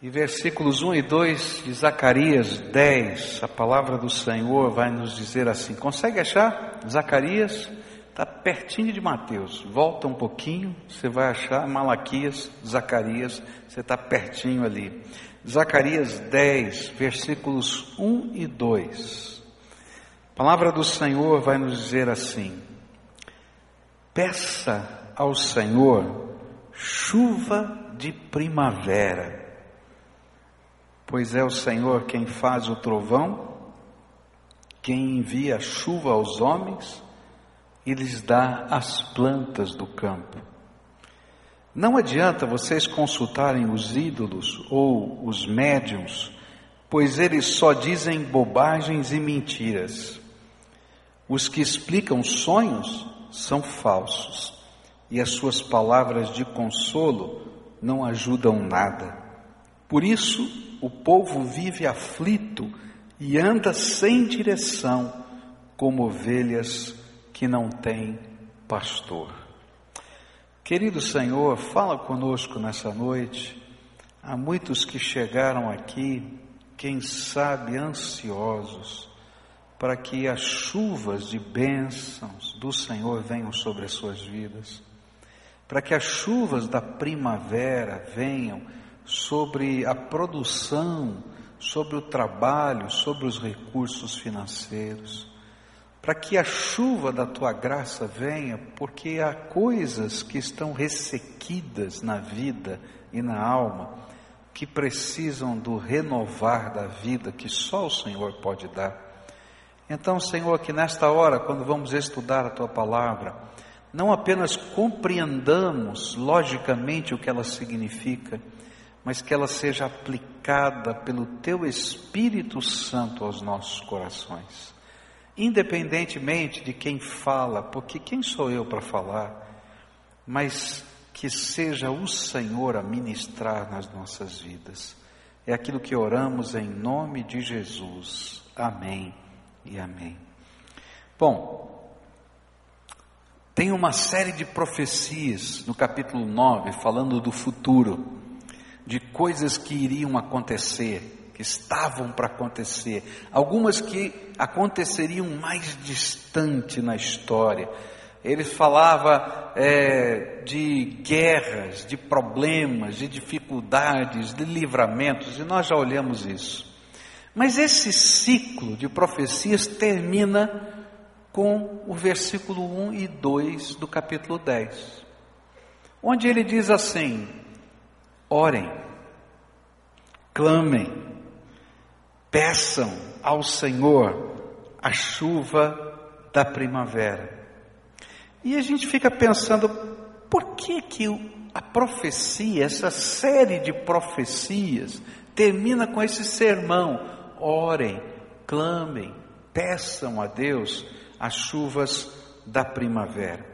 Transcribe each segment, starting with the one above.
E versículos 1 e 2 de Zacarias 10, a palavra do Senhor vai nos dizer assim: consegue achar? Zacarias está pertinho de Mateus, volta um pouquinho, você vai achar Malaquias, Zacarias, você está pertinho ali. Zacarias 10, versículos 1 e 2. A palavra do Senhor vai nos dizer assim: Peça ao Senhor chuva de primavera pois é o Senhor quem faz o trovão, quem envia a chuva aos homens e lhes dá as plantas do campo. Não adianta vocês consultarem os ídolos ou os médiums, pois eles só dizem bobagens e mentiras. Os que explicam sonhos são falsos, e as suas palavras de consolo não ajudam nada. Por isso, o povo vive aflito e anda sem direção, como ovelhas que não têm pastor. Querido Senhor, fala conosco nessa noite. Há muitos que chegaram aqui, quem sabe ansiosos, para que as chuvas de bênçãos do Senhor venham sobre as suas vidas, para que as chuvas da primavera venham sobre a produção, sobre o trabalho, sobre os recursos financeiros, para que a chuva da tua graça venha, porque há coisas que estão ressequidas na vida e na alma, que precisam do renovar da vida que só o Senhor pode dar. Então, Senhor, que nesta hora, quando vamos estudar a tua palavra, não apenas compreendamos logicamente o que ela significa, mas que ela seja aplicada pelo Teu Espírito Santo aos nossos corações, independentemente de quem fala, porque quem sou eu para falar, mas que seja o Senhor a ministrar nas nossas vidas. É aquilo que oramos em nome de Jesus. Amém e amém. Bom, tem uma série de profecias no capítulo 9 falando do futuro de coisas que iriam acontecer, que estavam para acontecer, algumas que aconteceriam mais distante na história. Ele falava é, de guerras, de problemas, de dificuldades, de livramentos, e nós já olhamos isso. Mas esse ciclo de profecias termina com o versículo 1 e 2 do capítulo 10, onde ele diz assim: Orem, clamem, peçam ao Senhor a chuva da primavera. E a gente fica pensando, por que que a profecia, essa série de profecias, termina com esse sermão? Orem, clamem, peçam a Deus as chuvas da primavera.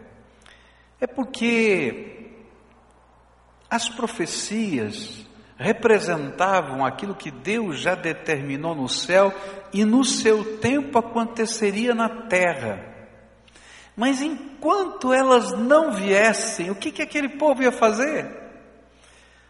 É porque as profecias representavam aquilo que Deus já determinou no céu e no seu tempo aconteceria na terra. Mas enquanto elas não viessem, o que, que aquele povo ia fazer?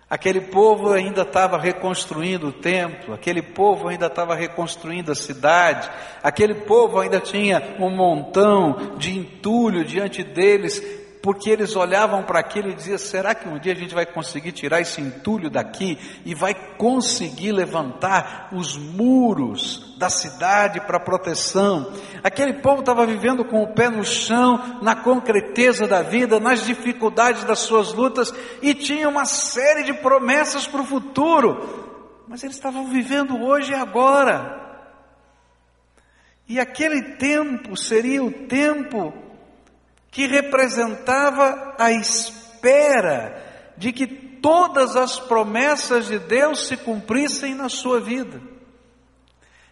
Aquele povo ainda estava reconstruindo o templo, aquele povo ainda estava reconstruindo a cidade, aquele povo ainda tinha um montão de entulho diante deles porque eles olhavam para aquilo e diziam: será que um dia a gente vai conseguir tirar esse entulho daqui e vai conseguir levantar os muros da cidade para proteção? Aquele povo estava vivendo com o pé no chão, na concreteza da vida, nas dificuldades das suas lutas e tinha uma série de promessas para o futuro, mas eles estavam vivendo hoje e agora. E aquele tempo seria o tempo que representava a espera de que todas as promessas de Deus se cumprissem na sua vida.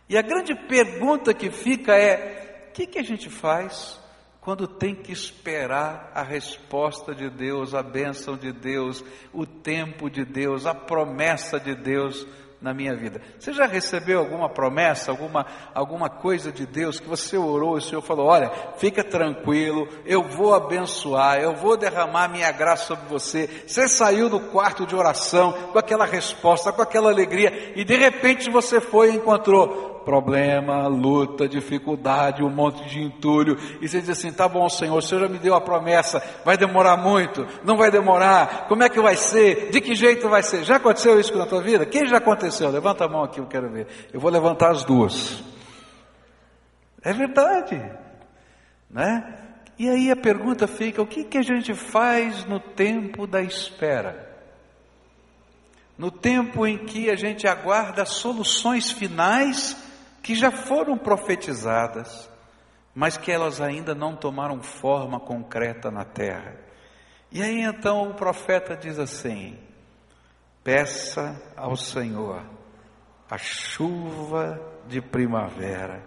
E a grande pergunta que fica é: o que, que a gente faz quando tem que esperar a resposta de Deus, a bênção de Deus, o tempo de Deus, a promessa de Deus na minha vida. Você já recebeu alguma promessa, alguma, alguma coisa de Deus que você orou e o Senhor falou: Olha, fica tranquilo, eu vou abençoar, eu vou derramar minha graça sobre você. Você saiu do quarto de oração com aquela resposta, com aquela alegria, e de repente você foi e encontrou problema, luta, dificuldade, um monte de entulho, e você diz assim: tá bom, Senhor, o Senhor já me deu a promessa, vai demorar muito, não vai demorar, como é que vai ser, de que jeito vai ser? Já aconteceu isso na tua vida? Quem já aconteceu? Levanta a mão aqui, eu quero ver. Eu vou levantar as duas. É verdade, né? E aí a pergunta fica: o que, que a gente faz no tempo da espera? No tempo em que a gente aguarda soluções finais que já foram profetizadas, mas que elas ainda não tomaram forma concreta na terra. E aí então o profeta diz assim: peça ao Senhor a chuva de primavera,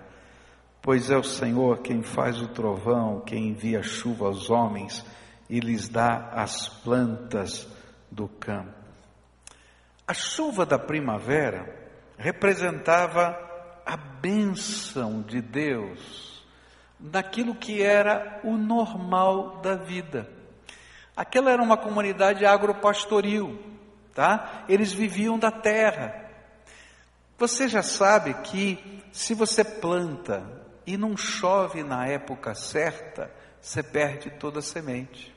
pois é o Senhor quem faz o trovão, quem envia chuva aos homens e lhes dá as plantas do campo. A chuva da primavera representava a bênção de Deus naquilo que era o normal da vida. Aquela era uma comunidade agropastoril, tá? Eles viviam da terra. Você já sabe que se você planta e não chove na época certa, você perde toda a semente.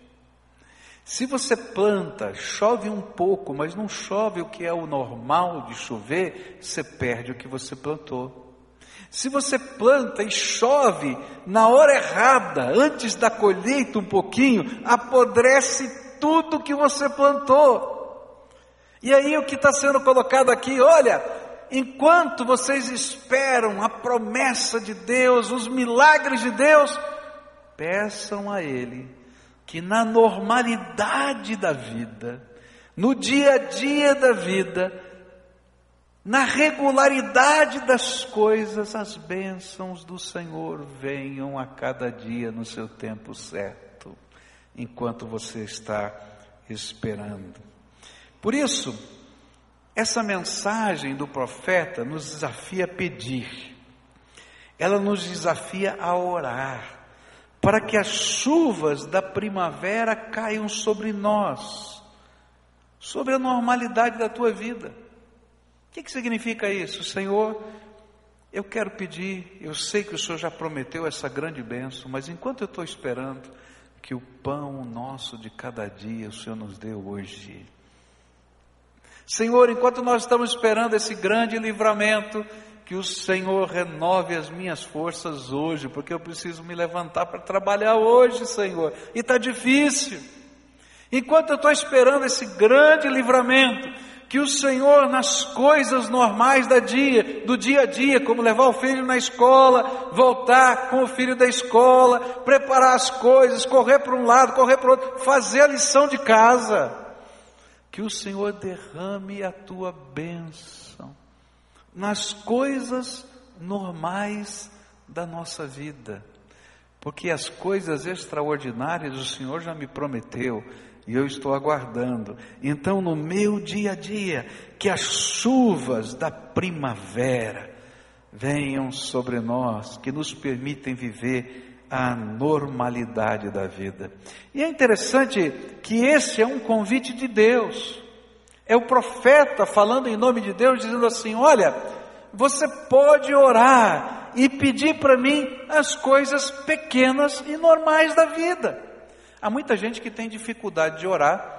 Se você planta, chove um pouco, mas não chove o que é o normal de chover, você perde o que você plantou. Se você planta e chove na hora errada, antes da colheita um pouquinho, apodrece tudo que você plantou. E aí o que está sendo colocado aqui, olha, enquanto vocês esperam a promessa de Deus, os milagres de Deus, peçam a Ele que na normalidade da vida, no dia a dia da vida, na regularidade das coisas, as bênçãos do Senhor venham a cada dia no seu tempo certo, enquanto você está esperando. Por isso, essa mensagem do profeta nos desafia a pedir, ela nos desafia a orar, para que as chuvas da primavera caiam sobre nós, sobre a normalidade da tua vida. O que, que significa isso? Senhor, eu quero pedir, eu sei que o Senhor já prometeu essa grande bênção, mas enquanto eu estou esperando que o pão nosso de cada dia o Senhor nos dê hoje. Senhor, enquanto nós estamos esperando esse grande livramento, que o Senhor renove as minhas forças hoje, porque eu preciso me levantar para trabalhar hoje, Senhor, e está difícil. Enquanto eu estou esperando esse grande livramento, que o Senhor, nas coisas normais da dia, do dia a dia, como levar o filho na escola, voltar com o filho da escola, preparar as coisas, correr para um lado, correr para o outro, fazer a lição de casa, que o Senhor derrame a tua bênção nas coisas normais da nossa vida, porque as coisas extraordinárias o Senhor já me prometeu e eu estou aguardando. Então, no meu dia a dia, que as chuvas da primavera venham sobre nós, que nos permitem viver a normalidade da vida. E é interessante que esse é um convite de Deus. É o profeta falando em nome de Deus, dizendo assim: Olha, você pode orar e pedir para mim as coisas pequenas e normais da vida. Há muita gente que tem dificuldade de orar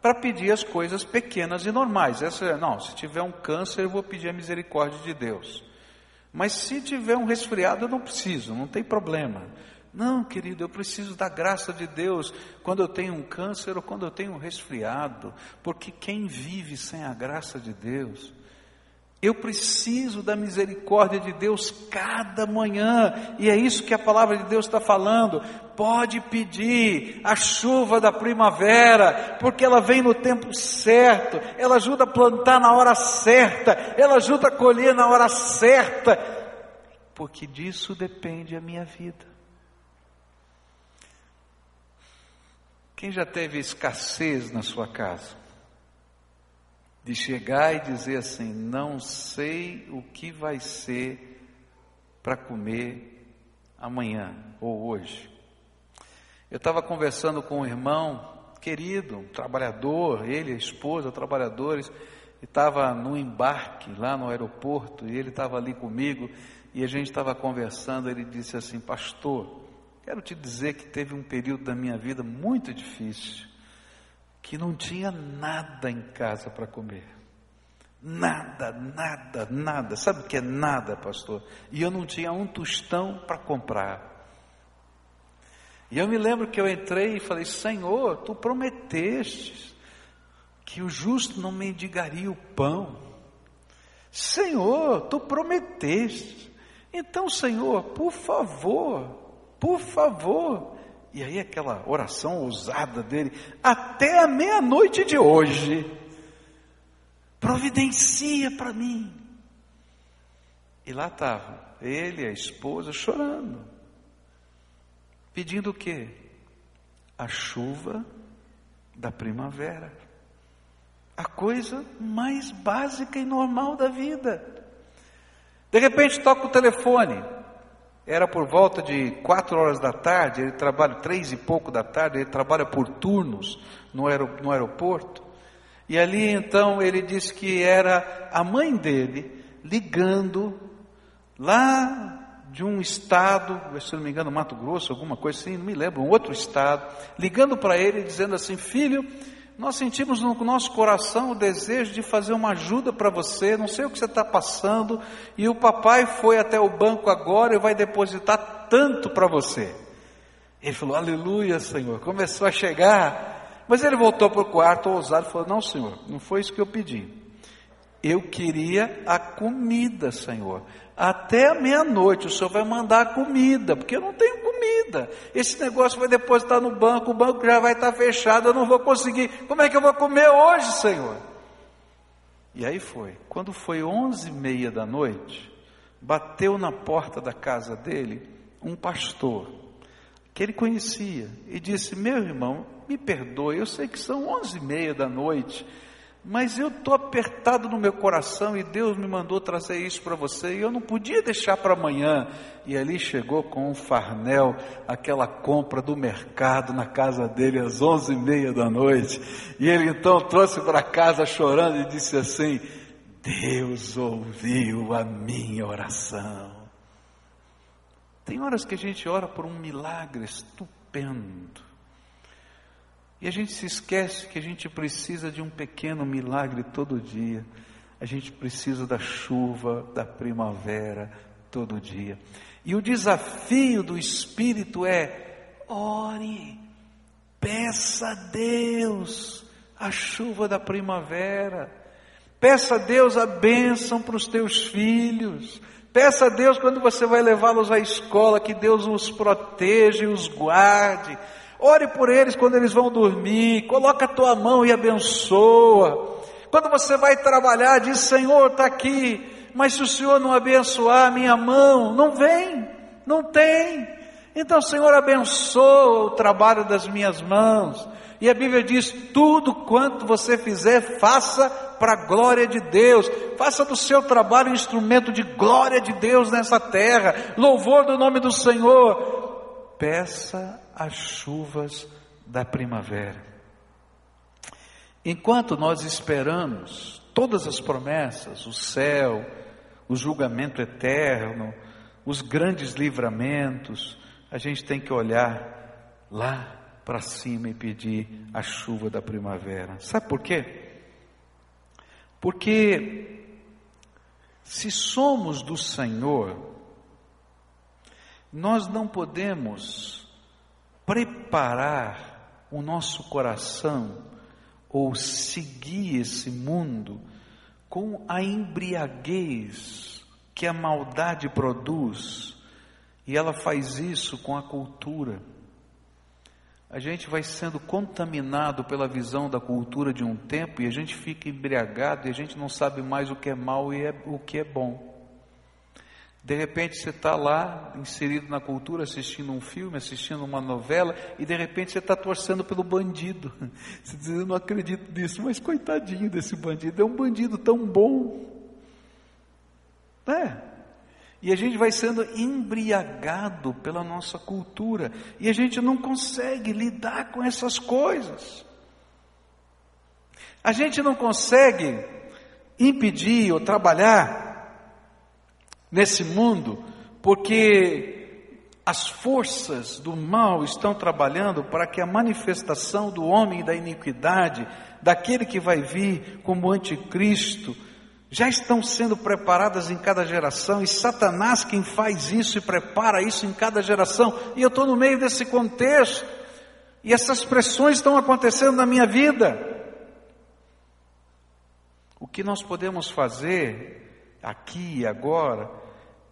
para pedir as coisas pequenas e normais. Essa, é, não, se tiver um câncer, eu vou pedir a misericórdia de Deus. Mas se tiver um resfriado, eu não preciso, não tem problema. Não, querido, eu preciso da graça de Deus. Quando eu tenho um câncer ou quando eu tenho um resfriado, porque quem vive sem a graça de Deus, eu preciso da misericórdia de Deus cada manhã, e é isso que a palavra de Deus está falando. Pode pedir a chuva da primavera, porque ela vem no tempo certo, ela ajuda a plantar na hora certa, ela ajuda a colher na hora certa, porque disso depende a minha vida. Quem já teve escassez na sua casa? de chegar e dizer assim: não sei o que vai ser para comer amanhã ou hoje. Eu estava conversando com um irmão querido, um trabalhador, ele, a esposa, trabalhadores, e estava no embarque lá no aeroporto, e ele estava ali comigo, e a gente estava conversando, ele disse assim, pastor, quero te dizer que teve um período da minha vida muito difícil, que não tinha nada em casa para comer. Nada, nada, nada. Sabe o que é nada, pastor? E eu não tinha um tostão para comprar. E eu me lembro que eu entrei e falei: Senhor, tu prometeste que o justo não mendigaria o pão. Senhor, tu prometeste. Então, Senhor, por favor, por favor. E aí aquela oração ousada dele, até a meia-noite de hoje, providencia para mim. E lá estava ele e a esposa chorando. Pedindo o quê? A chuva da primavera. A coisa mais básica e normal da vida. De repente toca o telefone. Era por volta de quatro horas da tarde, ele trabalha três e pouco da tarde, ele trabalha por turnos no, aeroporto. E ali então ele disse que era a mãe dele ligando lá de um estado, se não me engano, Mato Grosso, alguma coisa assim, não me lembro, um outro estado, ligando para ele dizendo assim: Filho, nós sentimos no nosso coração o desejo de fazer uma ajuda para você, não sei o que você está passando, e o papai foi até o banco agora e vai depositar tanto para você. Ele falou: Aleluia, Senhor. Começou a chegar, mas ele voltou para o quarto ousado e falou: Não, Senhor, não foi isso que eu pedi. Eu queria a comida, Senhor. Até meia-noite o Senhor vai mandar comida, porque eu não tenho comida. Esse negócio vai depositar no banco, o banco já vai estar fechado, eu não vou conseguir. Como é que eu vou comer hoje, Senhor? E aí foi. Quando foi onze e meia da noite, bateu na porta da casa dele um pastor que ele conhecia e disse: Meu irmão, me perdoe, eu sei que são onze e meia da noite mas eu estou apertado no meu coração e Deus me mandou trazer isso para você e eu não podia deixar para amanhã. E ali chegou com um farnel, aquela compra do mercado na casa dele às onze e meia da noite. E ele então trouxe para casa chorando e disse assim: Deus ouviu a minha oração. Tem horas que a gente ora por um milagre estupendo. E a gente se esquece que a gente precisa de um pequeno milagre todo dia. A gente precisa da chuva, da primavera todo dia. E o desafio do Espírito é: ore, peça a Deus a chuva da primavera, peça a Deus a bênção para os teus filhos, peça a Deus quando você vai levá-los à escola, que Deus os proteja e os guarde. Ore por eles quando eles vão dormir. Coloca a tua mão e abençoa. Quando você vai trabalhar, diz: Senhor, está aqui. Mas se o Senhor não abençoar a minha mão, não vem, não tem. Então, Senhor, abençoa o trabalho das minhas mãos. E a Bíblia diz: tudo quanto você fizer, faça para a glória de Deus. Faça do seu trabalho um instrumento de glória de Deus nessa terra. Louvor do nome do Senhor. Peça as chuvas da primavera. Enquanto nós esperamos todas as promessas, o céu, o julgamento eterno, os grandes livramentos, a gente tem que olhar lá para cima e pedir a chuva da primavera. Sabe por quê? Porque se somos do Senhor, nós não podemos preparar o nosso coração ou seguir esse mundo com a embriaguez que a maldade produz, e ela faz isso com a cultura. A gente vai sendo contaminado pela visão da cultura de um tempo e a gente fica embriagado e a gente não sabe mais o que é mal e é, o que é bom. De repente você está lá, inserido na cultura, assistindo um filme, assistindo uma novela, e de repente você está torcendo pelo bandido. Você diz, eu não acredito nisso, mas coitadinho desse bandido, é um bandido tão bom. É. E a gente vai sendo embriagado pela nossa cultura, e a gente não consegue lidar com essas coisas. A gente não consegue impedir ou trabalhar nesse mundo, porque as forças do mal estão trabalhando para que a manifestação do homem da iniquidade, daquele que vai vir como anticristo, já estão sendo preparadas em cada geração, e Satanás quem faz isso e prepara isso em cada geração, e eu estou no meio desse contexto, e essas pressões estão acontecendo na minha vida. O que nós podemos fazer aqui e agora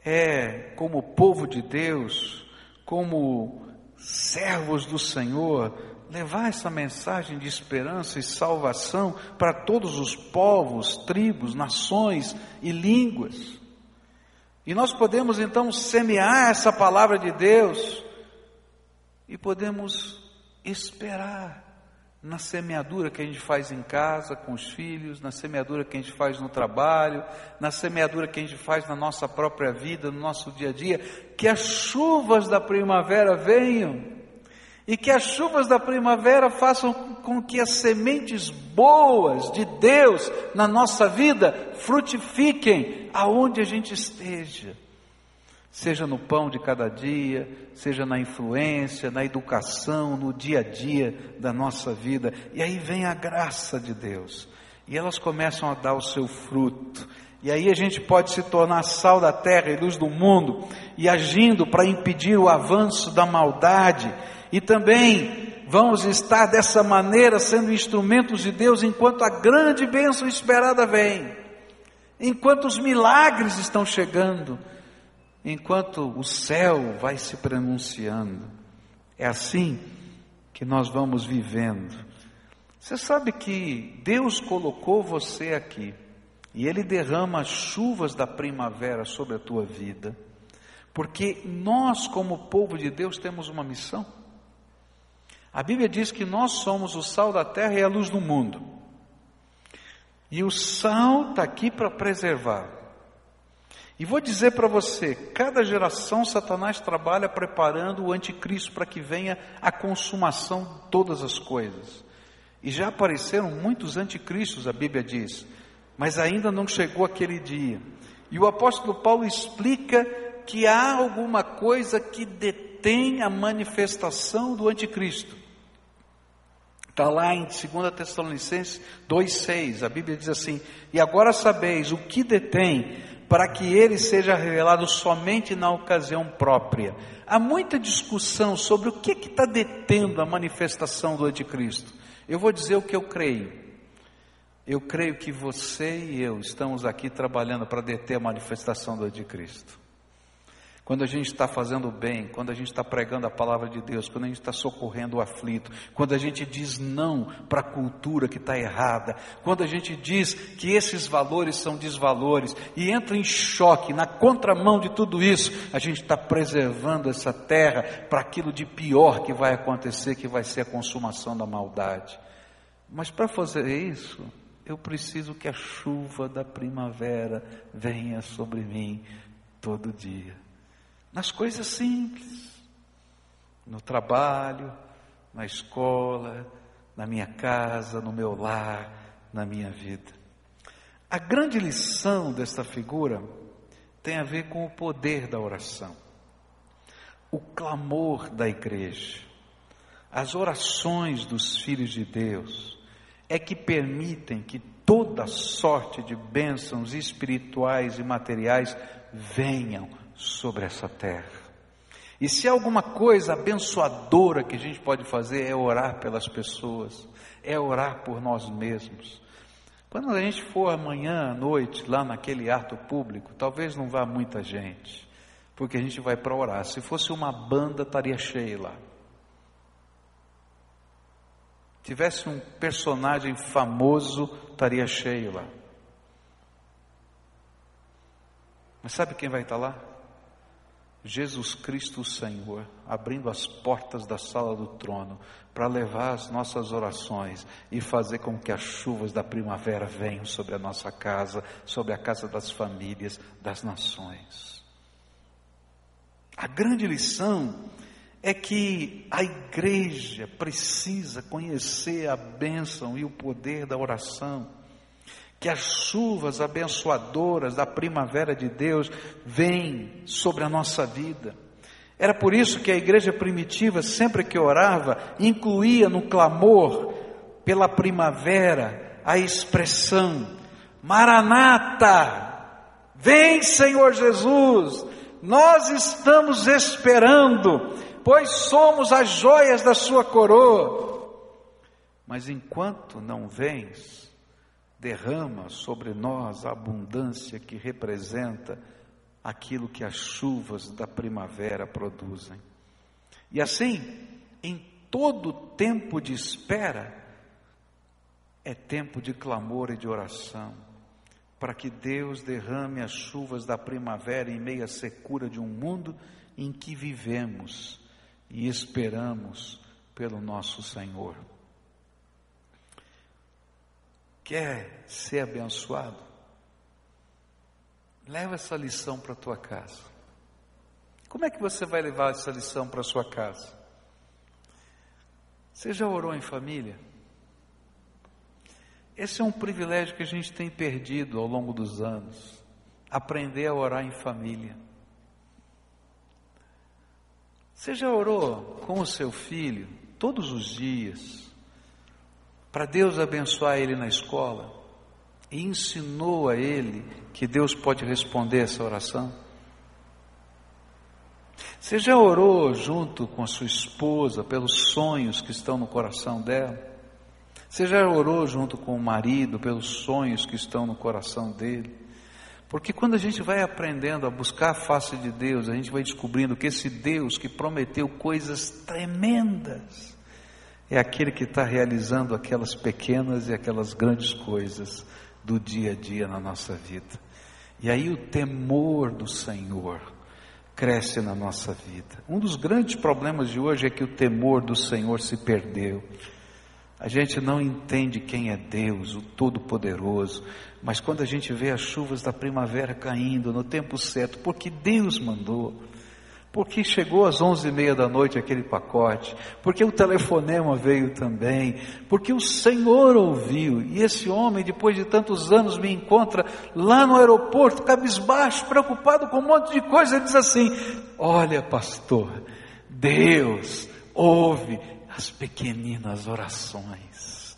é, como povo de Deus, como servos do Senhor, levar essa mensagem de esperança e salvação para todos os povos, tribos, nações e línguas. E nós podemos então semear essa palavra de Deus e podemos esperar na semeadura que a gente faz em casa com os filhos, na semeadura que a gente faz no trabalho, na semeadura que a gente faz na nossa própria vida, no nosso dia a dia, que as chuvas da primavera venham e que as chuvas da primavera façam com que as sementes boas de Deus na nossa vida frutifiquem aonde a gente esteja seja no pão de cada dia, seja na influência, na educação, no dia a dia da nossa vida. E aí vem a graça de Deus, e elas começam a dar o seu fruto. E aí a gente pode se tornar sal da terra e luz do mundo, e agindo para impedir o avanço da maldade, e também vamos estar dessa maneira sendo instrumentos de Deus enquanto a grande bênção esperada vem, enquanto os milagres estão chegando, enquanto o céu vai se pronunciando. É assim que nós vamos vivendo. Você sabe que Deus colocou você aqui e Ele derrama as chuvas da primavera sobre a tua vida, porque nós, como povo de Deus, temos uma missão. A Bíblia diz que nós somos o sal da terra e a luz do mundo. E o sal está aqui para preservar. E vou dizer para você: cada geração Satanás trabalha preparando o anticristo para que venha a consumação de todas as coisas. E já apareceram muitos anticristos, a Bíblia diz, mas ainda não chegou aquele dia. E o apóstolo Paulo explica que há alguma coisa que detém a manifestação do anticristo. Está lá em 2 Tessalonicenses 2,6, a Bíblia diz assim: E agora sabeis o que detém para que ele seja revelado somente na ocasião própria. Há muita discussão sobre o que está detendo a manifestação do anticristo. Eu vou dizer o que eu creio. Eu creio que você e eu estamos aqui trabalhando para deter a manifestação do anticristo quando a gente está fazendo bem, quando a gente está pregando a palavra de Deus, quando a gente está socorrendo o aflito, quando a gente diz não para a cultura que está errada, quando a gente diz que esses valores são desvalores e entra em choque, na contramão de tudo isso, a gente está preservando essa terra para aquilo de pior que vai acontecer, que vai ser a consumação da maldade. Mas para fazer isso, eu preciso que a chuva da primavera venha sobre mim todo dia nas coisas simples, no trabalho, na escola, na minha casa, no meu lar, na minha vida. A grande lição desta figura tem a ver com o poder da oração, o clamor da igreja, as orações dos filhos de Deus, é que permitem que toda sorte de bênçãos espirituais e materiais venham sobre essa terra. E se há alguma coisa abençoadora que a gente pode fazer é orar pelas pessoas, é orar por nós mesmos. Quando a gente for amanhã à noite lá naquele ato público, talvez não vá muita gente, porque a gente vai para orar. Se fosse uma banda, estaria cheio lá. Tivesse um personagem famoso, estaria cheio lá. Mas sabe quem vai estar lá? Jesus Cristo, o Senhor, abrindo as portas da sala do trono para levar as nossas orações e fazer com que as chuvas da primavera venham sobre a nossa casa, sobre a casa das famílias, das nações. A grande lição é que a igreja precisa conhecer a bênção e o poder da oração, que as chuvas abençoadoras da primavera de Deus vêm sobre a nossa vida. Era por isso que a igreja primitiva, sempre que orava, incluía no clamor pela primavera a expressão: Maranata! Vem, Senhor Jesus! Nós estamos esperando pois somos as joias da sua coroa. Mas enquanto não vens, derrama sobre nós a abundância que representa aquilo que as chuvas da primavera produzem. E assim, em todo tempo de espera, é tempo de clamor e de oração, para que Deus derrame as chuvas da primavera em meio à secura de um mundo em que vivemos e esperamos pelo nosso Senhor. Quer ser abençoado? Leva essa lição para a tua casa. Como é que você vai levar essa lição para a sua casa? Você já orou em família? Esse é um privilégio que a gente tem perdido ao longo dos anos. Aprender a orar em família. Você já orou com o seu filho todos os dias para Deus abençoar ele na escola e ensinou a ele que Deus pode responder essa oração? Você já orou junto com a sua esposa pelos sonhos que estão no coração dela? Você já orou junto com o marido pelos sonhos que estão no coração dele? Porque quando a gente vai aprendendo a buscar a face de Deus, a gente vai descobrindo que esse Deus que prometeu coisas tremendas é aquele que está realizando aquelas pequenas e aquelas grandes coisas do dia a dia na nossa vida. E aí o temor do Senhor cresce na nossa vida. Um dos grandes problemas de hoje é que o temor do Senhor se perdeu. A gente não entende quem é Deus, o Todo-Poderoso, mas quando a gente vê as chuvas da primavera caindo no tempo certo, porque Deus mandou, porque chegou às onze e meia da noite aquele pacote, porque o telefonema veio também, porque o Senhor ouviu, e esse homem, depois de tantos anos, me encontra lá no aeroporto, cabisbaixo, preocupado com um monte de coisa, ele diz assim: Olha, pastor, Deus ouve as pequeninas orações.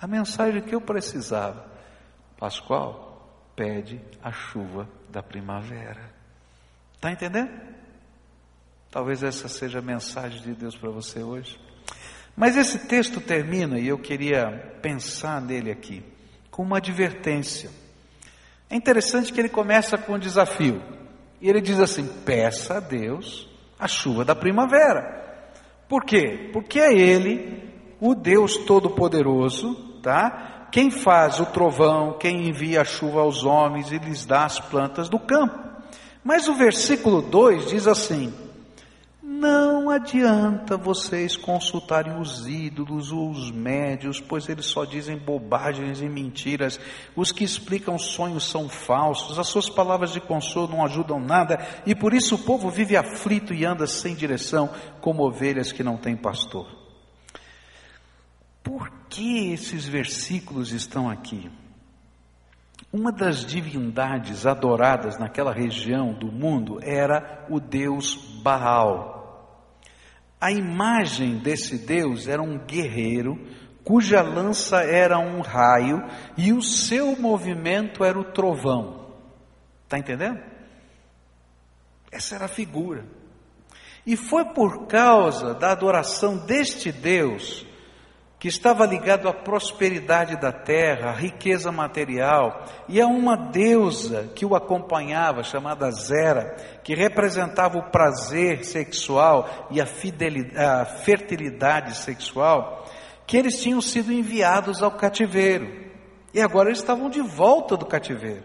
A mensagem que eu precisava, Pascoal, pede a chuva da primavera. Está entendendo? Talvez essa seja a mensagem de Deus para você hoje. Mas esse texto termina, e eu queria pensar nele aqui, com uma advertência. É interessante que ele começa com um desafio. E ele diz assim: peça a Deus a chuva da primavera. Por quê? Porque é Ele, o Deus Todo-Poderoso, tá? Quem faz o trovão, quem envia a chuva aos homens e lhes dá as plantas do campo. Mas o versículo 2 diz assim: não adianta vocês consultarem os ídolos ou os médios, pois eles só dizem bobagens e mentiras. Os que explicam sonhos são falsos, as suas palavras de consolo não ajudam nada, e por isso o povo vive aflito e anda sem direção, como ovelhas que não têm pastor. Por que esses versículos estão aqui? Uma das divindades adoradas naquela região do mundo era o deus Baal. A imagem desse Deus era um guerreiro, cuja lança era um raio e o seu movimento era o trovão. Está entendendo? Essa era a figura. E foi por causa da adoração deste Deus que estava ligado à prosperidade da terra, à riqueza material, e a uma deusa que o acompanhava, chamada Zera, que representava o prazer sexual e a, a fertilidade sexual, que eles tinham sido enviados ao cativeiro. E agora eles estavam de volta do cativeiro.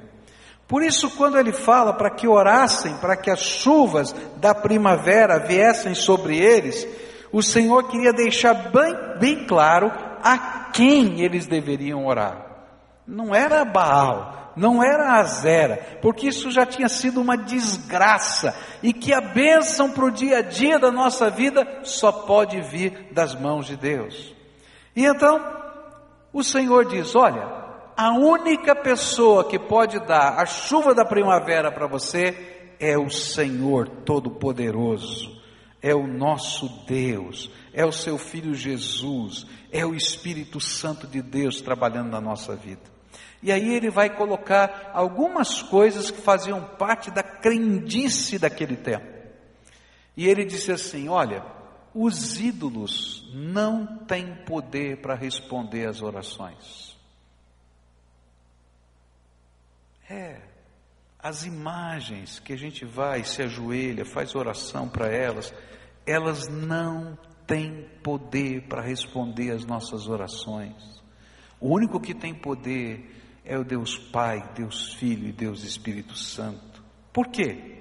Por isso, quando ele fala para que orassem, para que as chuvas da primavera viessem sobre eles, o Senhor queria deixar bem, bem claro a quem eles deveriam orar. Não era Baal, não era Azera, porque isso já tinha sido uma desgraça e que a bênção para o dia a dia da nossa vida só pode vir das mãos de Deus. E então, o Senhor diz: Olha, a única pessoa que pode dar a chuva da primavera para você é o Senhor Todo-Poderoso, é o nosso Deus, é o seu Filho Jesus, é o Espírito Santo de Deus trabalhando na nossa vida. E aí ele vai colocar algumas coisas que faziam parte da crendice daquele tempo. E ele disse assim: Olha, os ídolos não têm poder para responder às orações. É, as imagens que a gente vai, se ajoelha, faz oração para elas, elas não têm poder para responder às nossas orações. O único que tem poder é o Deus Pai, Deus Filho e Deus Espírito Santo. Por quê?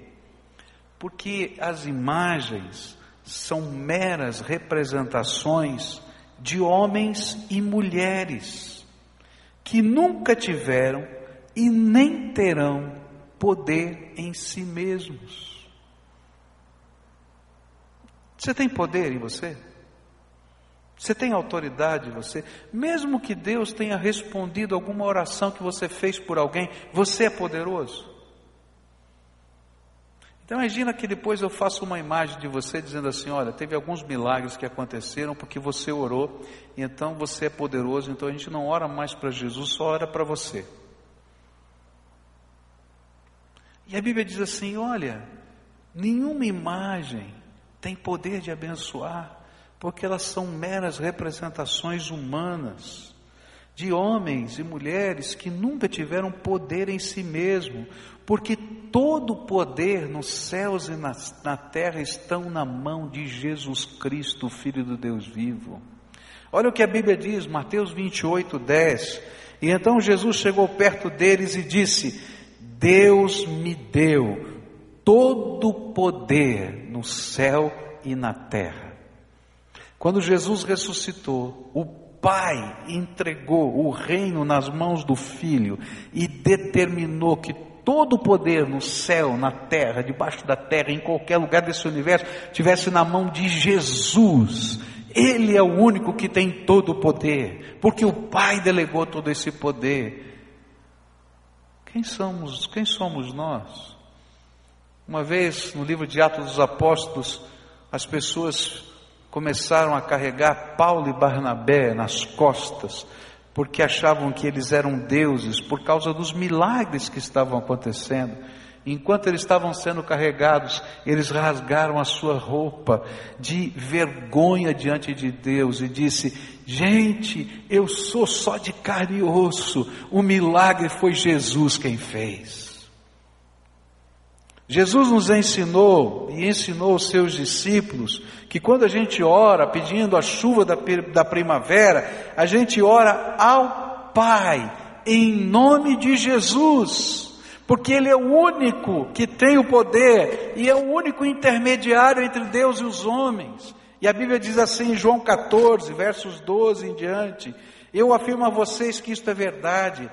Porque as imagens são meras representações de homens e mulheres que nunca tiveram e nem terão poder em si mesmos. Você tem poder em você? Você tem autoridade em você? Mesmo que Deus tenha respondido alguma oração que você fez por alguém, você é poderoso. Então imagina que depois eu faço uma imagem de você dizendo assim, olha, teve alguns milagres que aconteceram porque você orou, então você é poderoso, então a gente não ora mais para Jesus, só ora para você. E a Bíblia diz assim: olha, nenhuma imagem tem poder de abençoar, porque elas são meras representações humanas de homens e mulheres que nunca tiveram poder em si mesmo, porque todo o poder nos céus e na, na terra estão na mão de Jesus Cristo, Filho do Deus vivo. Olha o que a Bíblia diz, Mateus 28, 10. E então Jesus chegou perto deles e disse: Deus me deu todo poder no céu e na terra. Quando Jesus ressuscitou, o Pai entregou o reino nas mãos do Filho e determinou que todo o poder no céu, na terra, debaixo da terra, em qualquer lugar desse universo, tivesse na mão de Jesus. Ele é o único que tem todo o poder, porque o Pai delegou todo esse poder. Quem somos, quem somos nós? Uma vez, no livro de Atos dos Apóstolos, as pessoas começaram a carregar Paulo e Barnabé nas costas, porque achavam que eles eram deuses por causa dos milagres que estavam acontecendo. Enquanto eles estavam sendo carregados, eles rasgaram a sua roupa de vergonha diante de Deus e disse: Gente, eu sou só de carne e osso. O milagre foi Jesus quem fez. Jesus nos ensinou e ensinou os seus discípulos que quando a gente ora pedindo a chuva da, da primavera, a gente ora ao Pai, em nome de Jesus porque Ele é o único que tem o poder e é o único intermediário entre Deus e os homens. E a Bíblia diz assim em João 14, versos 12 em diante: Eu afirmo a vocês que isto é verdade.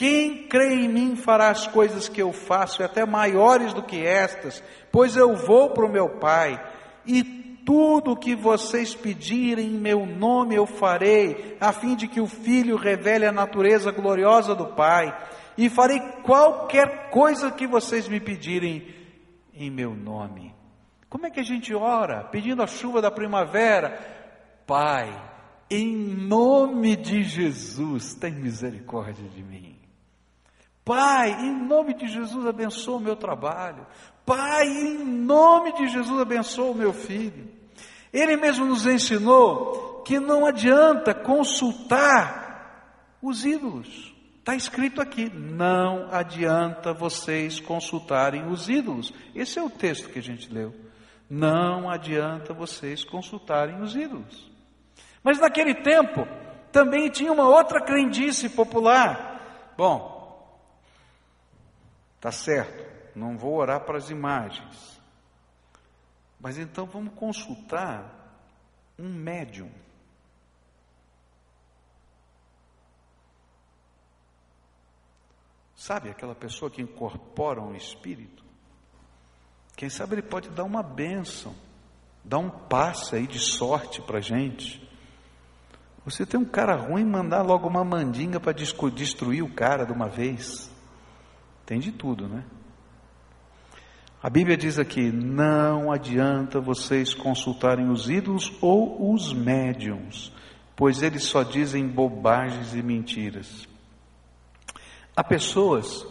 Quem crê em mim fará as coisas que eu faço, e até maiores do que estas, pois eu vou para o meu Pai, e tudo o que vocês pedirem em meu nome eu farei, a fim de que o Filho revele a natureza gloriosa do Pai e farei qualquer coisa que vocês me pedirem em meu nome. Como é que a gente ora? Pedindo a chuva da primavera. Pai, em nome de Jesus, tem misericórdia de mim. Pai, em nome de Jesus, abençoa o meu trabalho. Pai, em nome de Jesus, abençoa o meu filho. Ele mesmo nos ensinou que não adianta consultar os ídolos. Está escrito aqui: não adianta vocês consultarem os ídolos. Esse é o texto que a gente leu. Não adianta vocês consultarem os ídolos. Mas naquele tempo também tinha uma outra crendice popular. Bom, Tá certo, não vou orar para as imagens. Mas então vamos consultar um médium. Sabe aquela pessoa que incorpora um espírito? Quem sabe ele pode dar uma bênção, dar um passe aí de sorte para a gente. Você tem um cara ruim, mandar logo uma mandinga para destruir o cara de uma vez. Tem de tudo, né? A Bíblia diz aqui: não adianta vocês consultarem os ídolos ou os médiums, pois eles só dizem bobagens e mentiras. Há pessoas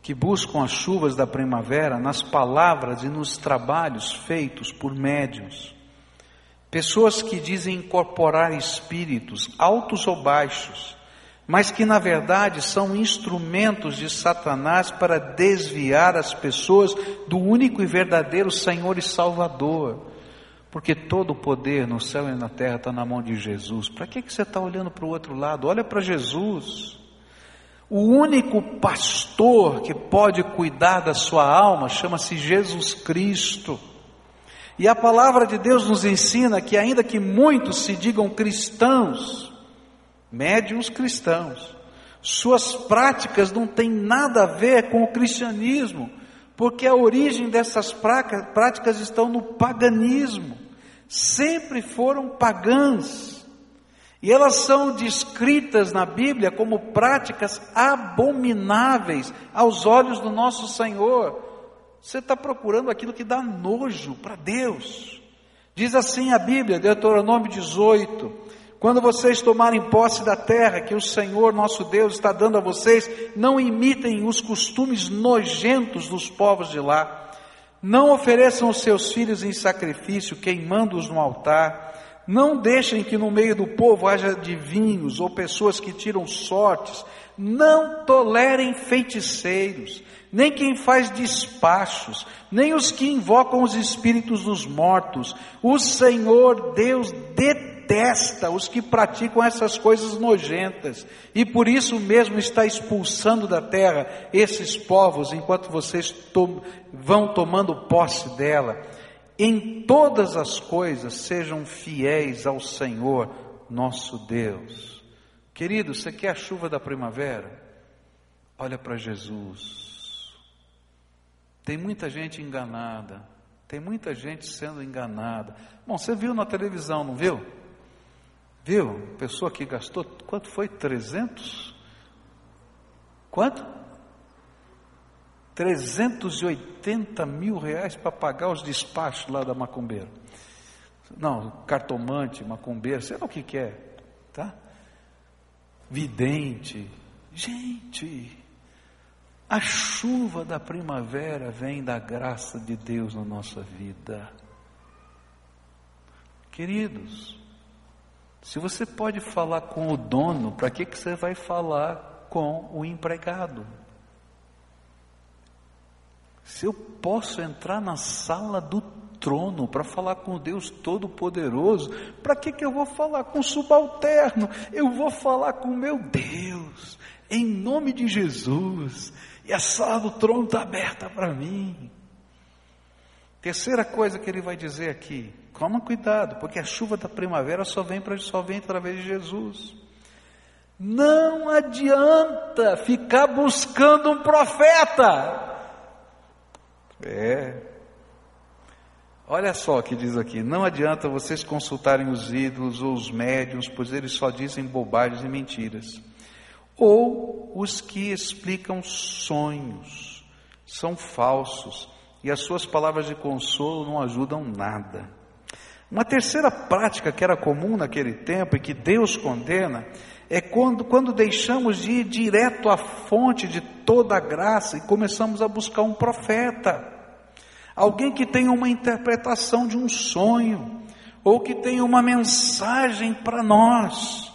que buscam as chuvas da primavera nas palavras e nos trabalhos feitos por médiums. Pessoas que dizem incorporar espíritos, altos ou baixos, mas que na verdade são instrumentos de Satanás para desviar as pessoas do único e verdadeiro Senhor e Salvador. Porque todo o poder no céu e na terra está na mão de Jesus. Para que, que você está olhando para o outro lado? Olha para Jesus. O único pastor que pode cuidar da sua alma chama-se Jesus Cristo. E a palavra de Deus nos ensina que, ainda que muitos se digam cristãos, médiums cristãos, suas práticas não têm nada a ver com o cristianismo, porque a origem dessas práticas estão no paganismo, sempre foram pagãs. E elas são descritas na Bíblia como práticas abomináveis aos olhos do nosso Senhor. Você está procurando aquilo que dá nojo para Deus. Diz assim a Bíblia, Deuteronômio 18: Quando vocês tomarem posse da terra que o Senhor nosso Deus está dando a vocês, não imitem os costumes nojentos dos povos de lá. Não ofereçam os seus filhos em sacrifício, queimando-os no altar não deixem que no meio do povo haja adivinhos ou pessoas que tiram sortes. Não tolerem feiticeiros, nem quem faz despachos, nem os que invocam os espíritos dos mortos. O Senhor Deus detesta os que praticam essas coisas nojentas, e por isso mesmo está expulsando da terra esses povos enquanto vocês to vão tomando posse dela em todas as coisas sejam fiéis ao Senhor nosso Deus. Querido, você quer a chuva da primavera? Olha para Jesus. Tem muita gente enganada, tem muita gente sendo enganada. Bom, você viu na televisão, não viu? Viu? Pessoa que gastou, quanto foi? 300? Quanto? 380 mil reais para pagar os despachos lá da macumbeira. Não, cartomante, macumbeiro, sei lá o que, que é, tá? Vidente. Gente, a chuva da primavera vem da graça de Deus na nossa vida. Queridos, se você pode falar com o dono, para que, que você vai falar com o empregado? Se eu posso entrar na sala do trono para falar com Deus Todo-Poderoso, para que, que eu vou falar com o subalterno? Eu vou falar com meu Deus, em nome de Jesus, e a sala do trono está aberta para mim. Terceira coisa que ele vai dizer aqui, toma cuidado, porque a chuva da primavera só vem, pra, só vem através de Jesus. Não adianta ficar buscando um profeta. É. Olha só o que diz aqui: não adianta vocês consultarem os ídolos ou os médiums, pois eles só dizem bobagens e mentiras. Ou os que explicam sonhos, são falsos, e as suas palavras de consolo não ajudam nada. Uma terceira prática que era comum naquele tempo e que Deus condena é quando, quando deixamos de ir direto à fonte de toda a graça e começamos a buscar um profeta. Alguém que tenha uma interpretação de um sonho, ou que tenha uma mensagem para nós.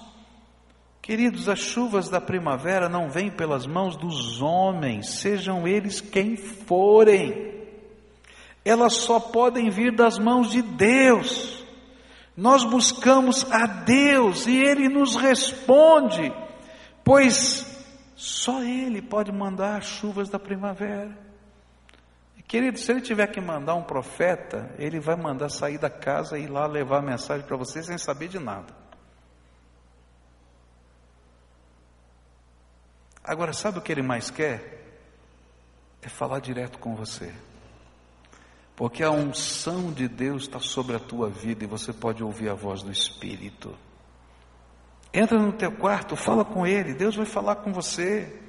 Queridos, as chuvas da primavera não vêm pelas mãos dos homens, sejam eles quem forem. Elas só podem vir das mãos de Deus. Nós buscamos a Deus e Ele nos responde, pois Só Ele pode mandar as chuvas da primavera. Querido, se ele tiver que mandar um profeta, ele vai mandar sair da casa e ir lá levar a mensagem para você sem saber de nada. Agora, sabe o que ele mais quer? É falar direto com você. Porque a unção de Deus está sobre a tua vida e você pode ouvir a voz do Espírito. Entra no teu quarto, fala com Ele, Deus vai falar com você.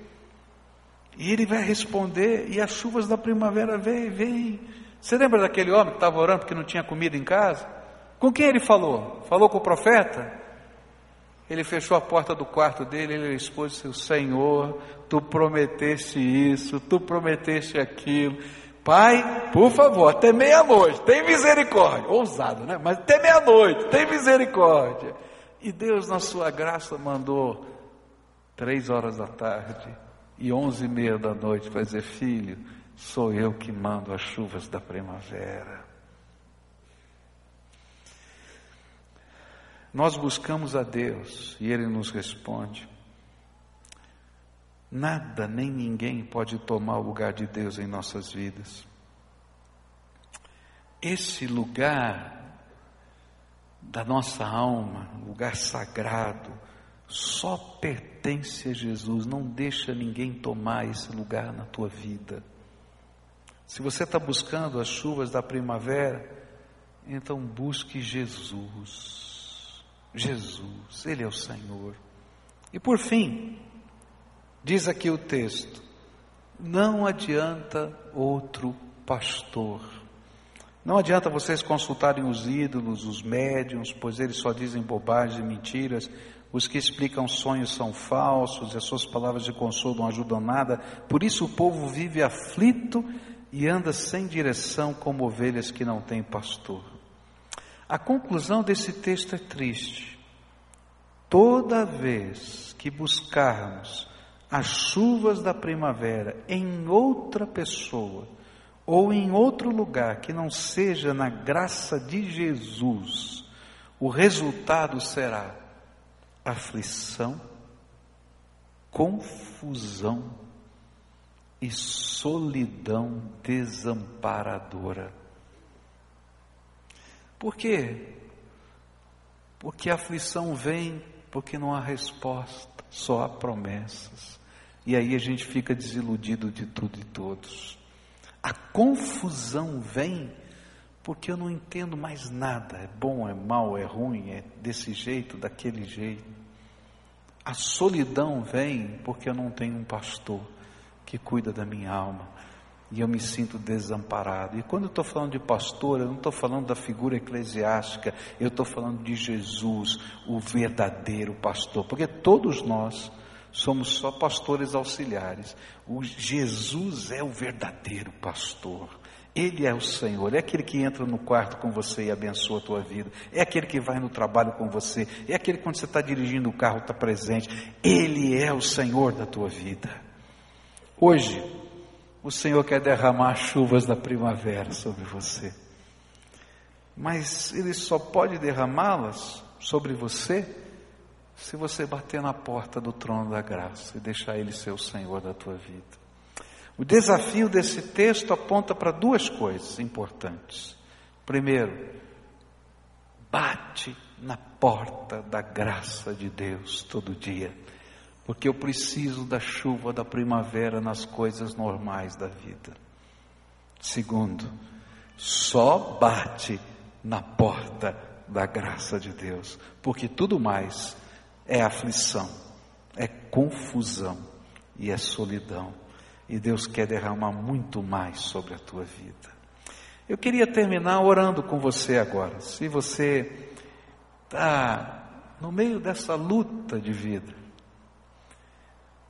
E Ele vai responder, e as chuvas da primavera vêm, vêm. Você lembra daquele homem que estava orando porque não tinha comida em casa? Com quem ele falou? Falou com o profeta? Ele fechou a porta do quarto dele, ele expôs seu Senhor, tu prometeste isso, tu prometeste aquilo. Pai, por favor, até meia-noite, tem misericórdia. Ousado, né? Mas até meia-noite, tem misericórdia. E Deus, na sua graça, mandou três horas da tarde e onze e meia da noite para dizer: Filho, sou eu que mando as chuvas da primavera. Nós buscamos a Deus e Ele nos responde. Nada nem ninguém pode tomar o lugar de Deus em nossas vidas. Esse lugar da nossa alma, lugar sagrado, só pertence a Jesus. Não deixa ninguém tomar esse lugar na tua vida. Se você está buscando as chuvas da primavera, então busque Jesus. Jesus, Ele é o Senhor. E por fim, diz aqui o texto: não adianta outro pastor. Não adianta vocês consultarem os ídolos, os médiums, pois eles só dizem bobagens e mentiras. Os que explicam sonhos são falsos, e as suas palavras de consolo não ajudam nada. Por isso o povo vive aflito e anda sem direção como ovelhas que não têm pastor. A conclusão desse texto é triste. Toda vez que buscarmos as chuvas da primavera em outra pessoa ou em outro lugar que não seja na graça de Jesus, o resultado será aflição, confusão e solidão desamparadora. Por quê? Porque a aflição vem porque não há resposta, só há promessas. E aí a gente fica desiludido de tudo e todos. A confusão vem porque eu não entendo mais nada. É bom, é mal, é ruim, é desse jeito, daquele jeito. A solidão vem porque eu não tenho um pastor que cuida da minha alma e eu me sinto desamparado. E quando eu estou falando de pastor, eu não estou falando da figura eclesiástica, eu estou falando de Jesus, o verdadeiro pastor, porque todos nós somos só pastores auxiliares. O Jesus é o verdadeiro pastor. Ele é o Senhor, é aquele que entra no quarto com você e abençoa a tua vida, é aquele que vai no trabalho com você, é aquele que quando você está dirigindo o carro está presente. Ele é o Senhor da tua vida. Hoje, o Senhor quer derramar chuvas da primavera sobre você. Mas Ele só pode derramá-las sobre você se você bater na porta do trono da graça e deixar Ele ser o Senhor da tua vida. O desafio desse texto aponta para duas coisas importantes. Primeiro, bate na porta da graça de Deus todo dia porque eu preciso da chuva da primavera nas coisas normais da vida. Segundo, só bate na porta da graça de Deus, porque tudo mais é aflição, é confusão e é solidão. E Deus quer derramar muito mais sobre a tua vida. Eu queria terminar orando com você agora. Se você está no meio dessa luta de vida,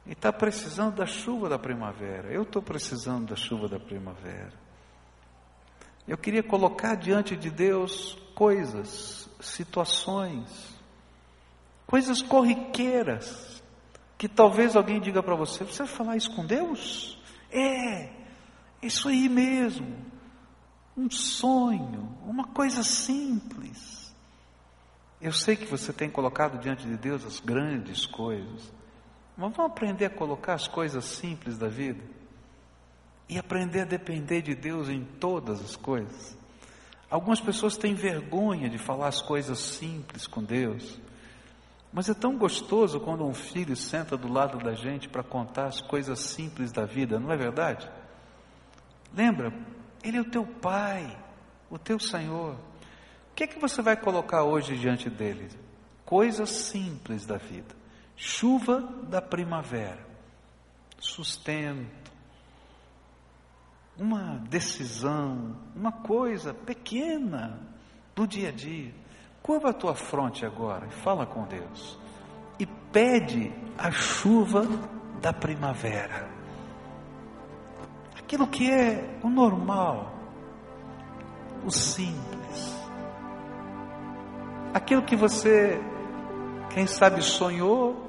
e está precisando da chuva da primavera. Eu estou precisando da chuva da primavera. Eu queria colocar diante de Deus coisas, situações, coisas corriqueiras, que talvez alguém diga para você: você vai falar isso com Deus? É, isso aí mesmo. Um sonho, uma coisa simples. Eu sei que você tem colocado diante de Deus as grandes coisas. Mas vamos aprender a colocar as coisas simples da vida e aprender a depender de Deus em todas as coisas. Algumas pessoas têm vergonha de falar as coisas simples com Deus, mas é tão gostoso quando um filho senta do lado da gente para contar as coisas simples da vida, não é verdade? Lembra, Ele é o teu Pai, o teu Senhor. O que é que você vai colocar hoje diante dele? Coisas simples da vida. Chuva da primavera, sustento, uma decisão, uma coisa pequena do dia a dia. Curva a tua fronte agora e fala com Deus. E pede a chuva da primavera. Aquilo que é o normal, o simples. Aquilo que você, quem sabe, sonhou,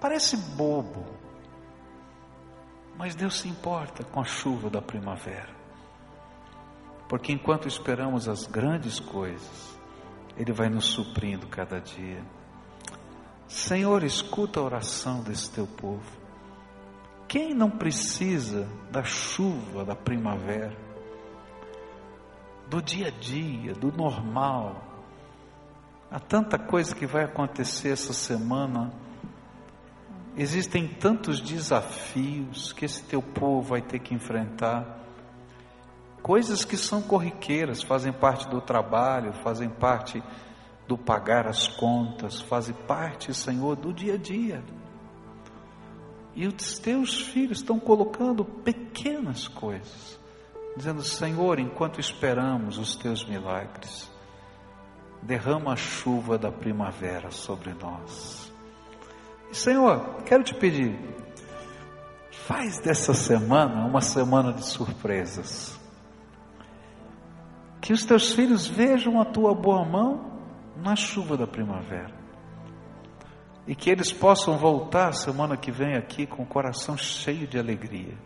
parece bobo. Mas Deus se importa com a chuva da primavera. Porque enquanto esperamos as grandes coisas, Ele vai nos suprindo cada dia. Senhor, escuta a oração desse teu povo. Quem não precisa da chuva da primavera, do dia a dia, do normal? Há tanta coisa que vai acontecer essa semana. Existem tantos desafios que esse teu povo vai ter que enfrentar. Coisas que são corriqueiras, fazem parte do trabalho, fazem parte do pagar as contas, fazem parte, Senhor, do dia a dia. E os teus filhos estão colocando pequenas coisas, dizendo: Senhor, enquanto esperamos os teus milagres, derrama a chuva da primavera sobre nós. Senhor, quero te pedir, faz dessa semana uma semana de surpresas. Que os teus filhos vejam a tua boa mão na chuva da primavera. E que eles possam voltar semana que vem aqui com o coração cheio de alegria,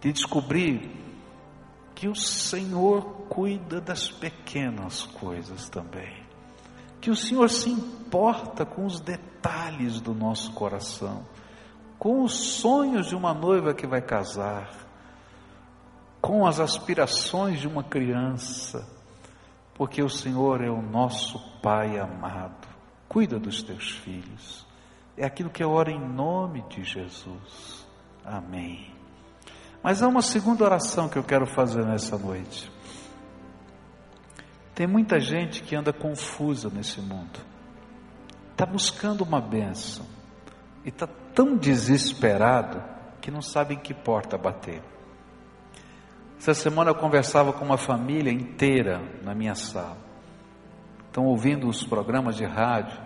de descobrir que o Senhor cuida das pequenas coisas também, que o Senhor se importa com os detalhes do nosso coração, com os sonhos de uma noiva que vai casar, com as aspirações de uma criança, porque o Senhor é o nosso Pai amado. Cuida dos teus filhos. É aquilo que eu oro em nome de Jesus. Amém. Mas há uma segunda oração que eu quero fazer nessa noite. Tem muita gente que anda confusa nesse mundo, está buscando uma bênção e está tão desesperado que não sabe em que porta bater. Essa semana eu conversava com uma família inteira na minha sala. Estão ouvindo os programas de rádio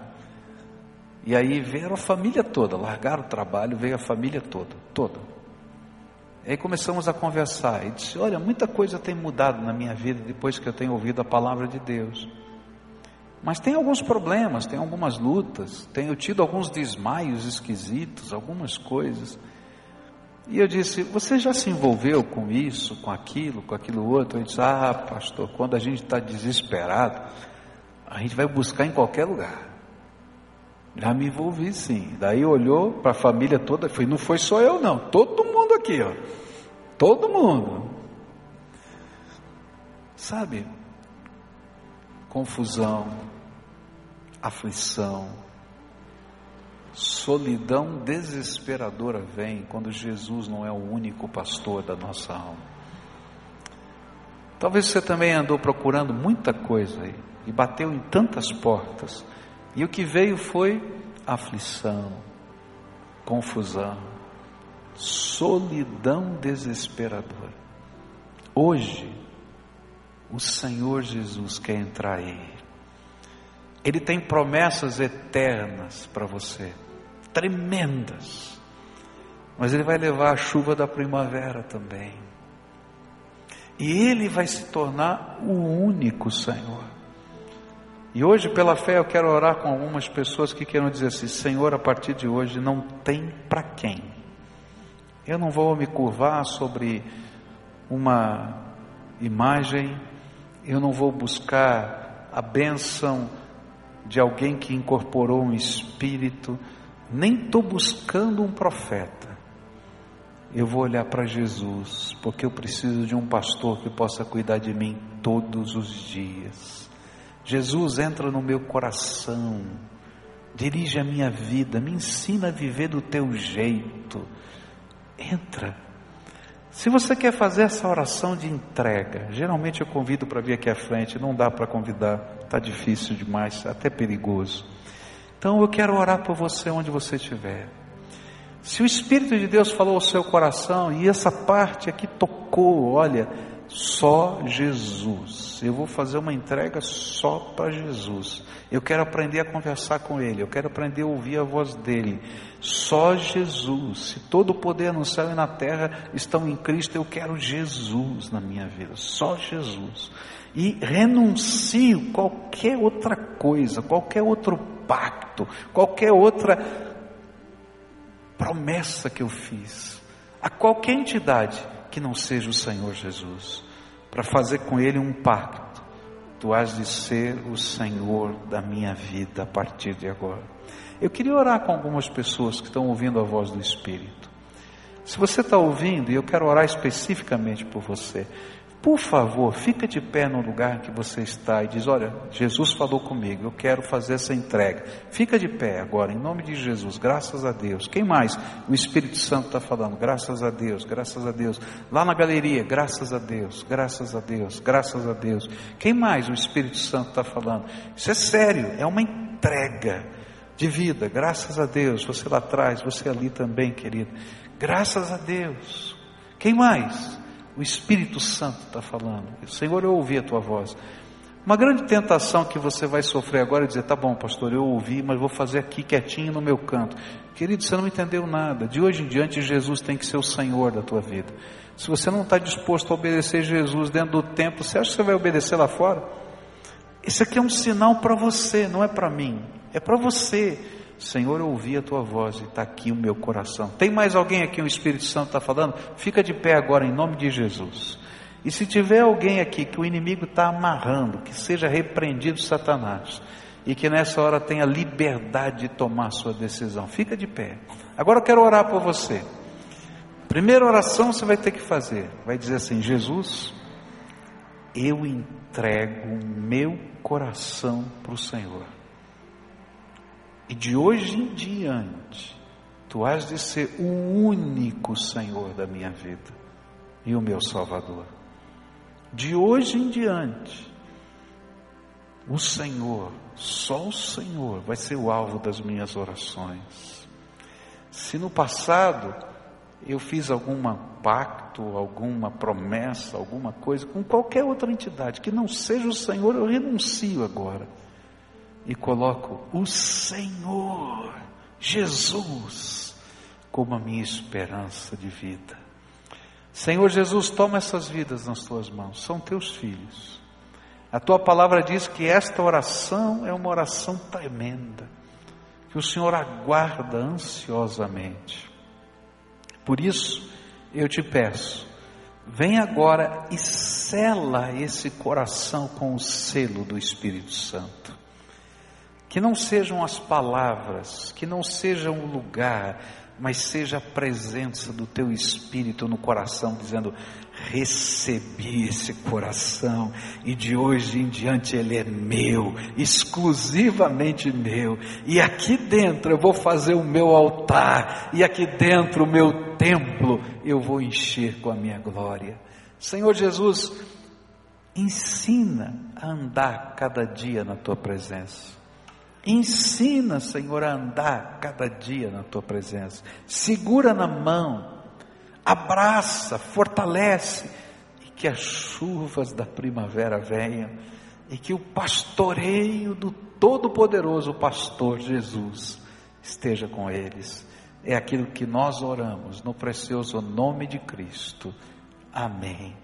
e aí veio a família toda, largaram o trabalho, veio a família toda, toda. E aí começamos a conversar e disse: Olha, muita coisa tem mudado na minha vida depois que eu tenho ouvido a palavra de Deus. Mas tem alguns problemas, tem algumas lutas, tenho tido alguns desmaios esquisitos, algumas coisas. E eu disse: Você já se envolveu com isso, com aquilo, com aquilo outro? Ele disse: Ah, pastor, quando a gente está desesperado, a gente vai buscar em qualquer lugar. Já me envolvi sim. Daí olhou para a família toda, foi, não foi só eu não, todo mundo aqui, ó. Todo mundo. Sabe? Confusão, aflição, solidão desesperadora vem quando Jesus não é o único pastor da nossa alma. Talvez você também andou procurando muita coisa aí e bateu em tantas portas e o que veio foi aflição, confusão, solidão desesperadora. Hoje, o Senhor Jesus quer entrar aí. Ele tem promessas eternas para você, tremendas. Mas Ele vai levar a chuva da primavera também. E Ele vai se tornar o único Senhor. E hoje, pela fé, eu quero orar com algumas pessoas que queiram dizer assim: Senhor, a partir de hoje não tem para quem. Eu não vou me curvar sobre uma imagem, eu não vou buscar a bênção de alguém que incorporou um espírito, nem estou buscando um profeta. Eu vou olhar para Jesus, porque eu preciso de um pastor que possa cuidar de mim todos os dias. Jesus entra no meu coração, dirige a minha vida, me ensina a viver do teu jeito. Entra. Se você quer fazer essa oração de entrega, geralmente eu convido para vir aqui à frente, não dá para convidar, está difícil demais, até perigoso. Então eu quero orar por você onde você estiver. Se o Espírito de Deus falou ao seu coração e essa parte aqui tocou, olha, só Jesus. Eu vou fazer uma entrega só para Jesus. Eu quero aprender a conversar com Ele. Eu quero aprender a ouvir a voz dele. Só Jesus. Se todo o poder no céu e na terra estão em Cristo, eu quero Jesus na minha vida. Só Jesus. E renuncio qualquer outra coisa, qualquer outro pacto, qualquer outra promessa que eu fiz, a qualquer entidade que não seja o Senhor Jesus, para fazer com Ele um pacto. Tu has de ser o Senhor da minha vida a partir de agora. Eu queria orar com algumas pessoas que estão ouvindo a voz do Espírito. Se você está ouvindo, e eu quero orar especificamente por você, por favor, fica de pé no lugar que você está e diz: Olha, Jesus falou comigo, eu quero fazer essa entrega. Fica de pé agora, em nome de Jesus, graças a Deus. Quem mais? O Espírito Santo está falando, graças a Deus, graças a Deus. Lá na galeria, graças a Deus, graças a Deus, graças a Deus. Quem mais o Espírito Santo está falando? Isso é sério, é uma entrega de vida, graças a Deus. Você lá atrás, você ali também, querido. Graças a Deus. Quem mais? O Espírito Santo está falando. Senhor, eu ouvi a tua voz. Uma grande tentação que você vai sofrer agora é dizer: tá bom, pastor, eu ouvi, mas vou fazer aqui quietinho no meu canto. Querido, você não entendeu nada. De hoje em diante, Jesus tem que ser o Senhor da tua vida. Se você não está disposto a obedecer Jesus dentro do templo, você acha que você vai obedecer lá fora? Isso aqui é um sinal para você, não é para mim. É para você. Senhor, eu ouvi a tua voz e está aqui o meu coração. Tem mais alguém aqui, o Espírito Santo está falando? Fica de pé agora em nome de Jesus. E se tiver alguém aqui que o inimigo está amarrando, que seja repreendido Satanás, e que nessa hora tenha liberdade de tomar sua decisão, fica de pé. Agora eu quero orar por você. Primeira oração você vai ter que fazer, vai dizer assim: Jesus, eu entrego meu coração para o Senhor. E de hoje em diante, tu has de ser o único Senhor da minha vida e o meu Salvador. De hoje em diante, o Senhor, só o Senhor, vai ser o alvo das minhas orações. Se no passado eu fiz algum pacto, alguma promessa, alguma coisa com qualquer outra entidade que não seja o Senhor, eu renuncio agora e coloco o Senhor, Jesus, como a minha esperança de vida. Senhor Jesus, toma essas vidas nas tuas mãos, são teus filhos. A tua palavra diz que esta oração é uma oração tremenda, que o Senhor aguarda ansiosamente. Por isso, eu te peço, vem agora e sela esse coração com o selo do Espírito Santo. Que não sejam as palavras, que não seja o lugar, mas seja a presença do teu Espírito no coração, dizendo: Recebi esse coração e de hoje em diante ele é meu, exclusivamente meu. E aqui dentro eu vou fazer o meu altar, e aqui dentro o meu templo eu vou encher com a minha glória. Senhor Jesus, ensina a andar cada dia na tua presença. Ensina, Senhor, a andar cada dia na tua presença. Segura na mão, abraça, fortalece, e que as chuvas da primavera venham, e que o pastoreio do Todo-Poderoso Pastor Jesus esteja com eles. É aquilo que nós oramos no precioso nome de Cristo. Amém